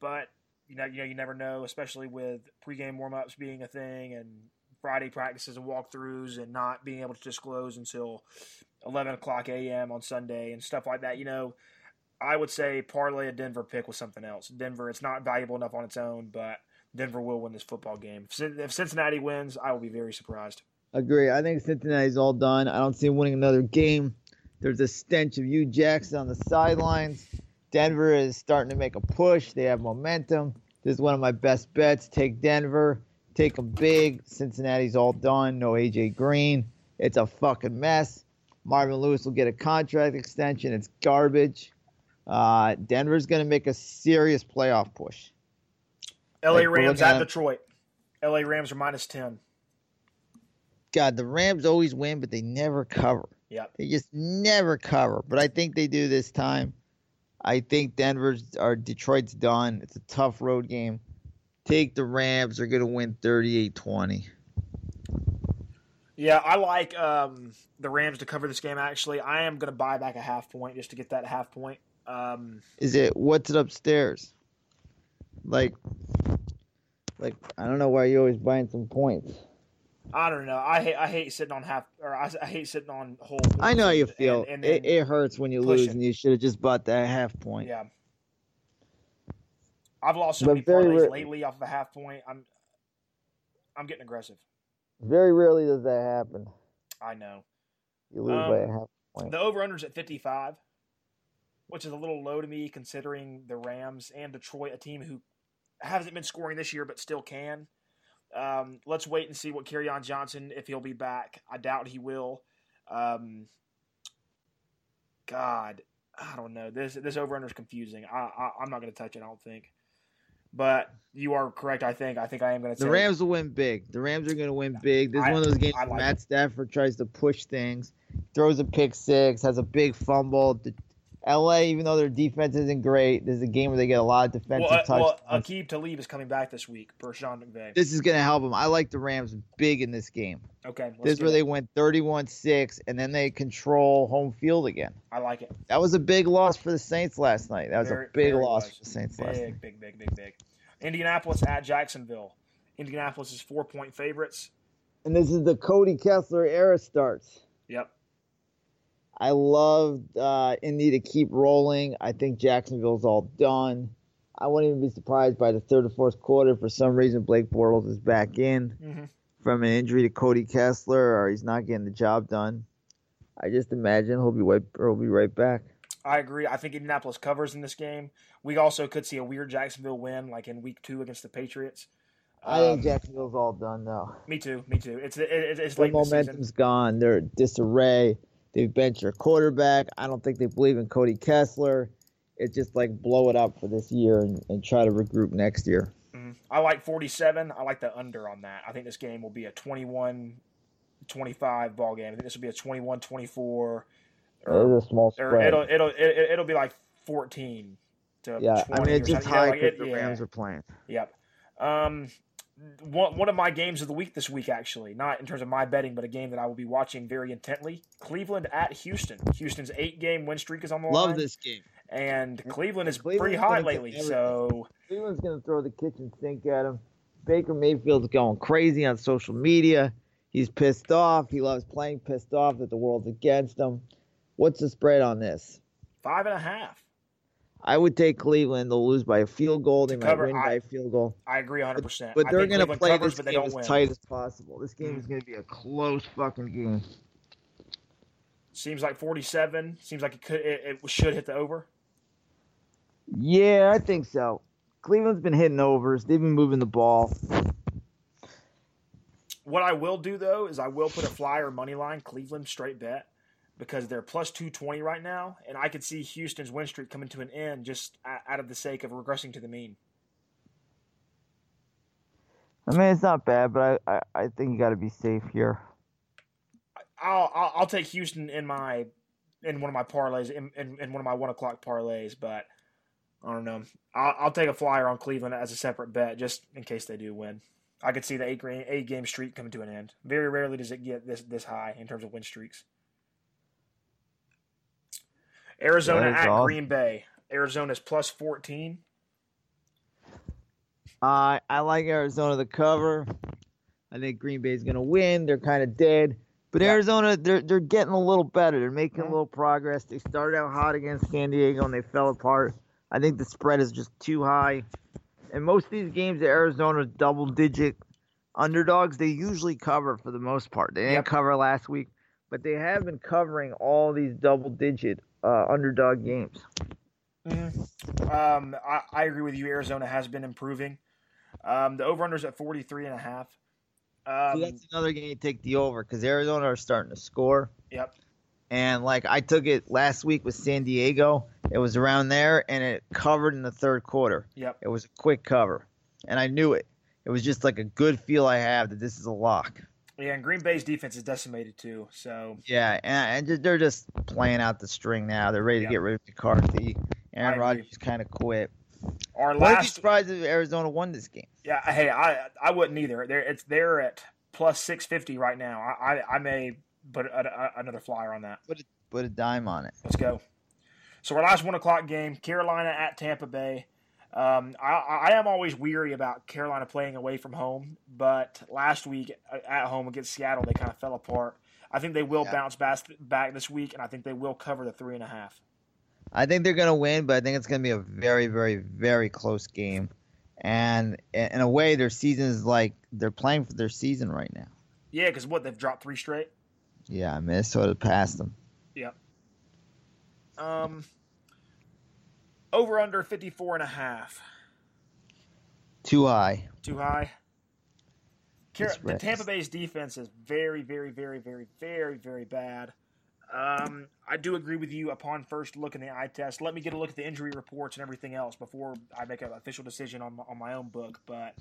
but you know, you know, you never know, especially with pregame warmups being a thing and Friday practices and walkthroughs and not being able to disclose until 11 o'clock a.m. on Sunday and stuff like that. You know, I would say parlay a Denver pick with something else. Denver, it's not valuable enough on its own, but Denver will win this football game. If Cincinnati wins, I will be very surprised. Agree. I think Cincinnati's all done. I don't see them winning another game. There's a stench of Hue Jackson on the sidelines. Denver is starting to make a push. They have momentum. This is one of my best bets. Take Denver. Take them big. Cincinnati's all done. No AJ Green. It's a fucking mess. Marvin Lewis will get a contract extension. It's garbage. Uh, Denver's going to make a serious playoff push. LA Like, Rams at at- Detroit. LA Rams are minus 10. God, the Rams always win, but they never cover. Yep. They just never cover. But I think they do this time. I think Denver's or Detroit's done. It's a tough road game. Take the Rams. They're going to win 38 20. Yeah, I like um, the Rams to cover this game, actually. I am going to buy back a half point just to get that half point. Um, Is it what's it upstairs? Like, like I don't know why you're always buying some points. I don't know. I hate I hate sitting on half or I, I hate sitting on whole. I know how you feel. And, and it, it hurts when you lose, pushing. and you should have just bought that half point. yeah. I've lost so But many very parlays rare- lately off of a half point. I'm I'm getting aggressive. Very rarely does that happen. I know. You lose by a Um, half point. The over unders at 55, which is a little low to me considering the Rams and Detroit, a team who hasn't been scoring this year but still can. Um, let's wait and see what on Johnson if he'll be back. I doubt he will. Um, God, I don't know. This this over under is confusing. I, I I'm not going to touch it. I don't think. But you are correct. I think. I think I am going to. The Rams will win big. The Rams are going to win big. This is one of those games like Matt Stafford tries to push things, throws a pick six, has a big fumble. The- LA, even though their defense isn't great, this is a game where they get a lot of defensive Well, uh, well, touchdowns. Aqib Talib is coming back this week per Sean McVay. this is going to help them. I like the Rams big in this game. Okay, This is where that. they went 31-6, and then they control home field again. I like it. That was a big loss for the Saints last night. That was Very- a big loss was. for the Saints last night. Big, big, big, big, big. Indianapolis at Jacksonville. Indianapolis is four point favorites. And this is the Cody Kessler era starts. Yep. I love uh, Indy to keep rolling. I think Jacksonville's all done. I wouldn't even be surprised by the third or fourth quarter. For some reason, Blake Bortles is back in hmm from an injury to Cody Kessler, or he's not getting the job done. I just imagine he'll be right, he'll be right back. I agree. I think Indianapolis covers in this game. We also could see a weird Jacksonville win, like in Week Two against the Patriots. I think Um, Jacksonville's all done though. Me too. Me too. It's it, it's, it's Their late in the season. momentum's gone. They're disarray. They've benched their quarterback. I don't think they believe in Cody Kessler. It's just like blow it up for this year and, and try to regroup next year. Mhm. I like 47. I like the under on that. I think this game will be a 21 25 ball game. I think this will be a 21 24 It or, is a small or spread. it'll it'll it, it'll be like 14 to yeah, 20 I mean it's just high because the yeah. Rams are playing. Yep. Um, one, one of my games of the week this week, actually, not in terms of my betting, but a game that I will be watching very intently. Cleveland at Houston. Houston's eight game win streak is on the line. Love this game. And Cleveland is Cleveland's pretty hot lately. So, Cleveland's gonna throw the kitchen sink at him. Baker Mayfield's going crazy on social media. He's pissed off. He loves playing pissed off that the world's against him. What's the spread on this? five and a half. I would take Cleveland. They'll lose by a field goal. They might win I- by a field goal. I agree 100%. But I they're going to play covers, this but game as win. tight as possible. This game is mm. going to be a close fucking game. Seems like 47. Seems like it could it, it should hit the over. Yeah, I think so. Cleveland's been hitting overs. They've been moving the ball. What I will do though is I will put a flyer money line Cleveland straight bet because they're plus 220 right now and I could see Houston's win streak coming to an end just out of the sake of regressing to the mean. I mean, it's not bad, but I, I, I think you got to be safe here. I'll, I'll I'll take Houston in my in one of my parlays in, in, in one of my one o'clock parlays, but I don't know. I'll, I'll take a flyer on Cleveland as a separate bet just in case they do win. I could see the eight game eight game streak coming to an end. Very rarely does it get this this high in terms of win streaks. Arizona at awesome. Green Bay. Arizona's plus fourteen. Uh, I like Arizona to cover. I think Green Bay's going to win. They're kind of dead. But Yeah. Arizona, they're they're getting a little better. They're making a little progress. They started out hot against San Diego and they fell apart. I think the spread is just too high. And most of these games, that Arizona double digit underdogs, they usually cover for the most part. They didn't Yep. cover last week, but they have been covering all these double digit uh, underdog games. Um, I, I agree with you. Arizona has been improving. Um, the over unders at 43 and a half. Um, See, that's another game you take the over because Arizona are starting to score. Yep. And like I took it last week with San Diego, it was around there and it covered in the third quarter. Yep. It was a quick cover, and I knew it. It was just like a good feel I have that this is a lock. Yeah, and Green Bay's defense is decimated too. So Yeah, and, and they're just playing out the string now. They're ready to get rid of McCarthy. Aaron. Rodgers kind of quit. our Wouldn't be last, surprised if Arizona won this game. yeah, hey, I I wouldn't either. They're it's they're at plus 650 right now. I I, I may put a, a, another flyer on that. Put Put a dime on it. Let's go. So our last one o'clock game, Carolina at Tampa Bay. Um, I, I am always weary about Carolina playing away from home, but last week uh, at home against Seattle, they kind of fell apart. I think they will Yeah. bounce back, back this week, and I think they will cover the three and a half. I think they're going to win, but I think it's going to be a very, very, very close game. And in a way, their season is like they're playing for their season right now. Yeah, because what they've dropped three straight. Yeah, Minnesota passed them. Yeah. Um, over under 54 and a half. Too high. Too high. Car- the. Tampa Bay's defense is very, very, very, very, very, very bad. Um, I do agree with you upon first look in the eye test. Let me get a look at the injury reports and everything else before I make an official decision on my, on my own book. But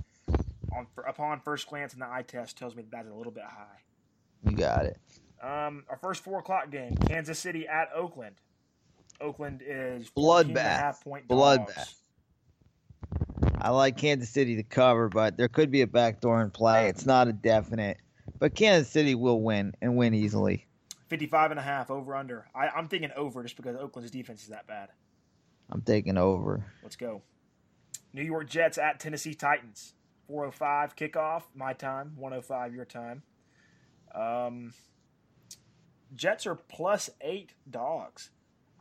on upon first glance in the eye test tells me that that's a little bit high. You got it. Um, our first four o'clock game: Kansas City at Oakland. Oakland is 14 and a Bloodbath. point Bloodbath. I like Kansas City to cover, but there could be a backdoor in play. It's not a definite. But Kansas City will win and win easily. 55 and a half over under. I, I'm thinking over just because Oakland's defense is that bad. I'm taking over. Let's go. New York Jets at Tennessee Titans. 405 kickoff, my time. 105 your time. Um, Jets are plus eight dogs.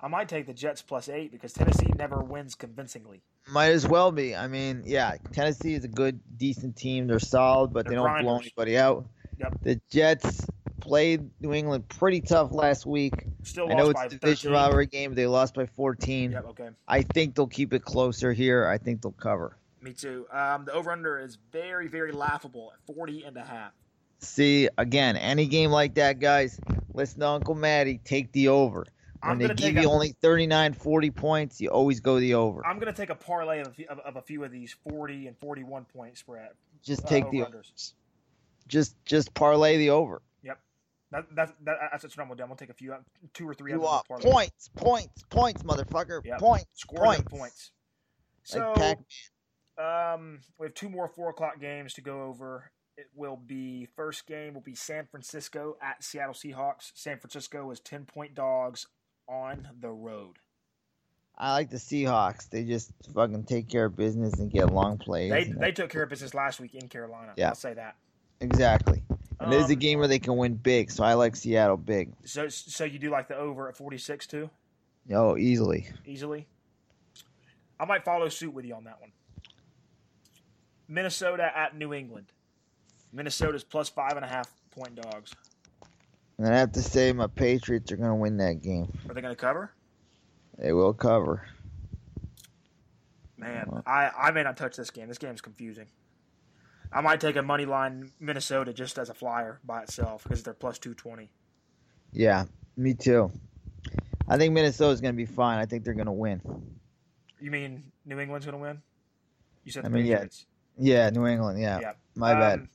I might take the Jets plus eight because Tennessee never wins convincingly. Might as well be. I mean, yeah, Tennessee is a good, decent team. They're solid, but they They're don't blow anybody out. Yep. The Jets played New England pretty tough last week. Still I know by it's a division 13. rivalry game. but They lost by 14. Yep, okay. I think they'll keep it closer here. I think they'll cover. Me too. Um, the over under is very, very laughable at 40 and a half. See, again, any game like that, guys, listen to Uncle Matty, take the over. When I'm they give you a- only 39, 40 points, you always go the over. I'm going to take a parlay of a, few, of, of a few of these 40 and 41 point spread. Just uh, take the over-unders. just just parlay the over. That, that, that, that's what I'm going to do. I'm going to take a few, two or three You of them. points, points, points, motherfucker. Yep. Points. Score points. points. So, Pac- um, we have two more four o'clock games to go over. It will be first game will be San Francisco at Seattle Seahawks. San Francisco is ten point dogs on the road. I like the Seahawks. They just fucking take care of business and get long plays. They they took care of business last week in Carolina. Yeah. I'll say that. exactly. And this is a Um, game where they can win big, so I like Seattle big. So so you do like the over at forty six too Oh, easily. easily. I might follow suit with you on that one. Minnesota at New England. Minnesota's plus five and a half point dogs. And I have to say, my Patriots are going to win that game. Are they going to cover? They will cover. Man, I, I may not touch this game. This game's confusing. I might take a money line Minnesota just as a flyer by itself because they're plus two twenty. Yeah, me too. I think Minnesota's going to be fine. I think they're going to win. You mean New England's going to win? You said the I mean, yeah. Patriots. Yeah, New England. Yeah, Yeah. my bad. Um,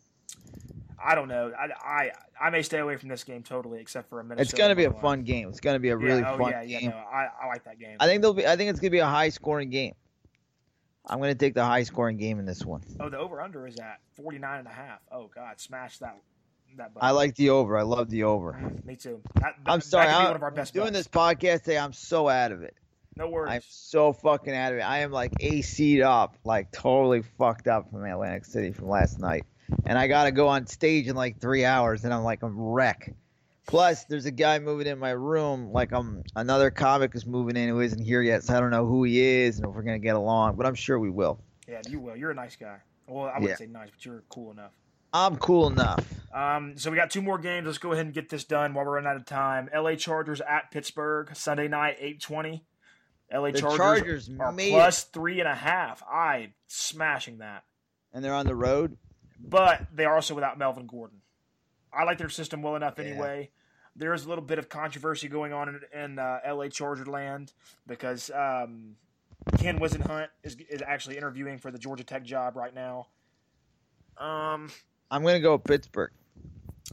I don't know. I, I I may stay away from this game totally, except for a minute. It's going to be a fun game. It's going to be a really yeah, oh, fun yeah, yeah, game. no, I, I like that game. I think they'll be. I think it's going to be a high scoring game. I'm going to take the high scoring game in this one. oh, the over under is at 49 and a half. Oh God, smash that that. Button. I like the over. I love the over. Me too. That, that, I'm sorry. I'm one of our best doing bets. this podcast today. I'm so out of it. No worries. I'm so fucking out of it. I am like AC'd up, like totally fucked up from Atlantic City from last night. And I got to go on stage in like three hours, and I'm like a wreck. Plus, there's a guy moving in my room. Like I'm another comic is moving in who isn't here yet, so I don't know who he is and if we're gonna get along. But I'm sure we will. Yeah, you will. You're a nice guy. Well, I wouldn't Yeah. say nice, but you're cool enough. I'm cool enough. Um, so we got two more games. Let's go ahead and get this done while we're running out of time. LA Chargers at Pittsburgh Sunday night, eight twenty. LA The Chargers, Chargers are plus three and a half. I smashing that, and they're on the road. But they are also without Melvin Gordon. I like their system well enough Yeah. anyway. There is a little bit of controversy going on in, in uh, LA Charger land because um, Ken Whisenhunt is is actually interviewing for the Georgia Tech job right now. Um, I'm gonna go Pittsburgh.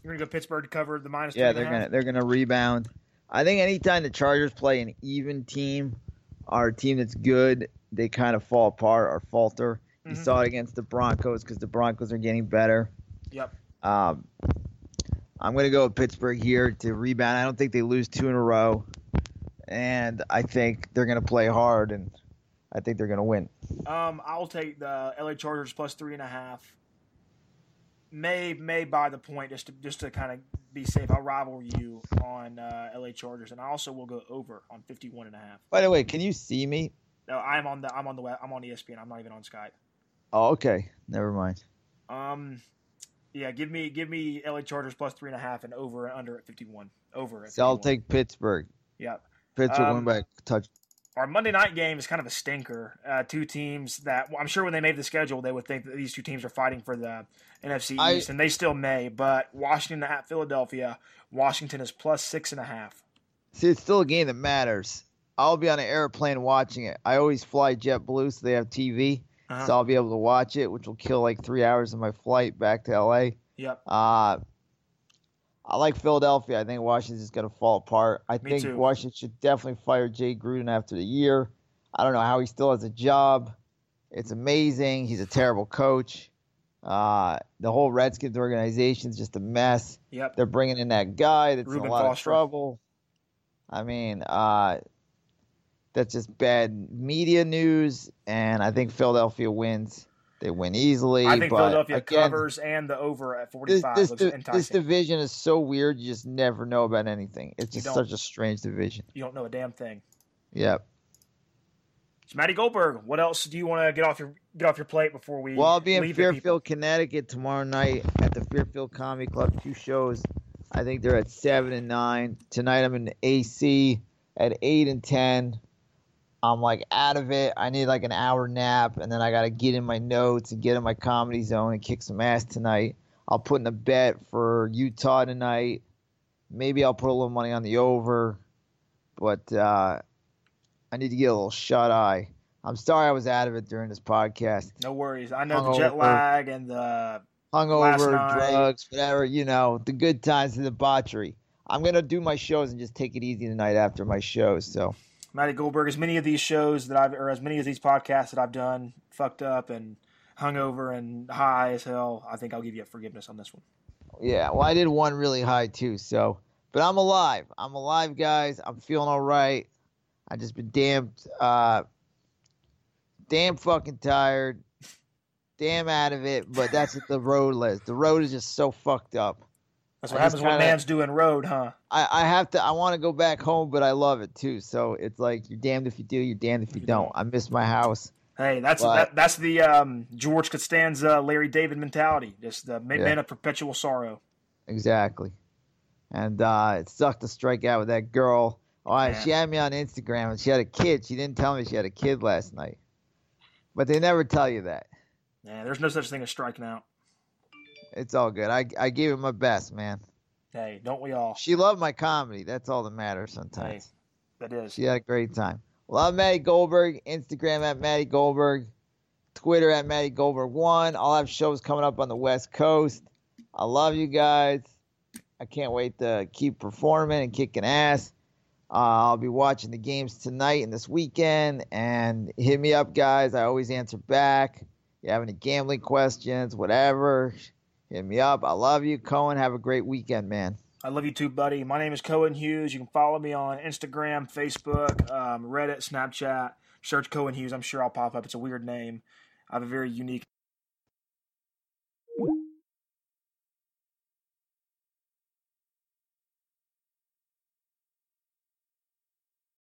you're gonna go Pittsburgh to cover the minus. Yeah, they're half? gonna they're gonna rebound. I think anytime the Chargers play an even team, or a team that's good, they kind of fall apart or falter. You Mhm. saw it against the Broncos because the Broncos are getting better. Yep. Um, I'm gonna go with Pittsburgh here to rebound. I don't think they lose two in a row, and I think they're gonna play hard, and I think they're gonna win. Um, I'll take the LA Chargers plus three and a half. May may buy the point just to just to kind of be safe. I'll rival you on uh, LA Chargers, and I also will go over on 51 and a half. By the way, can you see me? No, I'm on the I'm on the web, I'm on ESPN. I'm not even on Skype. Oh, okay. Never mind. Um, yeah, give me give me LA Chargers plus three and a half and over and under at 51. Over. At So I'll take Pittsburgh. Yep. Pittsburgh Um, win by touch. our Monday night game is kind of a stinker. Uh, two teams that well, I'm sure when they made the schedule, they would think that these two teams are fighting for the NFC I- East, and they still may. But Washington at Philadelphia, Washington is plus six and a half. See, it's still a game that matters. I'll be on an airplane watching it. I always fly JetBlue, so they have TV, Uh-huh. so I'll be able to watch it, which will kill like three hours of my flight back to LA. Yep. Uh, I like Philadelphia. I think Washington's going to fall apart. I Me think too. Washington should definitely fire Jay Gruden after the year. I don't know how he still has a job. It's amazing. He's a terrible coach. Uh, the whole Redskins organization is just a mess. Yep. They're bringing in that guy that's in a lot of trouble. I mean, uh, that's just bad media news, and I think Philadelphia wins. They win easily. I think but Philadelphia again, covers and the over at 45 this, looks this division is so weird. You just never know about anything. It's just such a strange division. you don't know a damn thing. Yep. So, Matty Goldberg, what else do you want to get off your get off your plate before we Well, I'll be in leave the people? Fairfield, Connecticut tomorrow night at the Fairfield Comedy Club. Two shows. I think they're at seven and nine. Tonight I'm in the AC at eight and ten. I'm like out of it. I need like an hour nap, and then I gotta get in my notes and get in my comedy zone and kick some ass tonight. I'll put in a bet for Utah tonight. Maybe I'll put a little money on the over, but uh, I need to get a little shut eye. I'm sorry I was out of it during this podcast. No worries. I know the jet lag and the Last hungover, drugs, whatever, you know, the good times, the debauchery. I'm gonna do my shows and just take it easy tonight after my shows. So Matty Goldberg. As many of these shows that I've, or as many of these podcasts that I've done, fucked up and hungover and high as hell, I think I'll give you a forgiveness on this one. yeah, well, I did one really high too. So, but I'm alive. I'm alive, guys. I'm feeling all right. I just been damn, uh, damn fucking tired, damn out of it. But that's what the road is. The road is just so fucked up. That's what just happens when kinda- man's doing road, huh? I, I have to. I want to go back home, but I love it too. So it's like you're damned if you do, you're damned if you don't. don't. I miss my house. Hey, that's But- that, that's the um, George Costanza, Larry David mentality. Just the man, Yeah. of perpetual sorrow. Exactly. And uh, it sucked to strike out with that girl. Oh, Yeah. she had me on Instagram and she had a kid. She didn't tell me she had a kid last night. But they never tell you that. Yeah, there's no such thing as striking out. It's all good. I I gave it my best, man. Hey, don't we all? She loved my comedy. That's all that matters sometimes. That is. She had a great time. Well, I'm Matty Goldberg. Instagram at Matty Goldberg. Twitter at Matty Goldberg one. I'll have shows coming up on the West Coast. I love you guys. I can't wait to keep performing and kicking ass. Uh, I'll be watching the games tonight and this weekend. And hit me up, guys. I always answer back. If You have any gambling questions, whatever, hit me up. I love you, Cohen. Have a great weekend, man. I love you too, buddy. My name is Cohen Hughes. You can follow me on Instagram, Facebook, um, Reddit, Snapchat. Search Cohen Hughes. I'm sure I'll pop up. It's a weird name. I have a very unique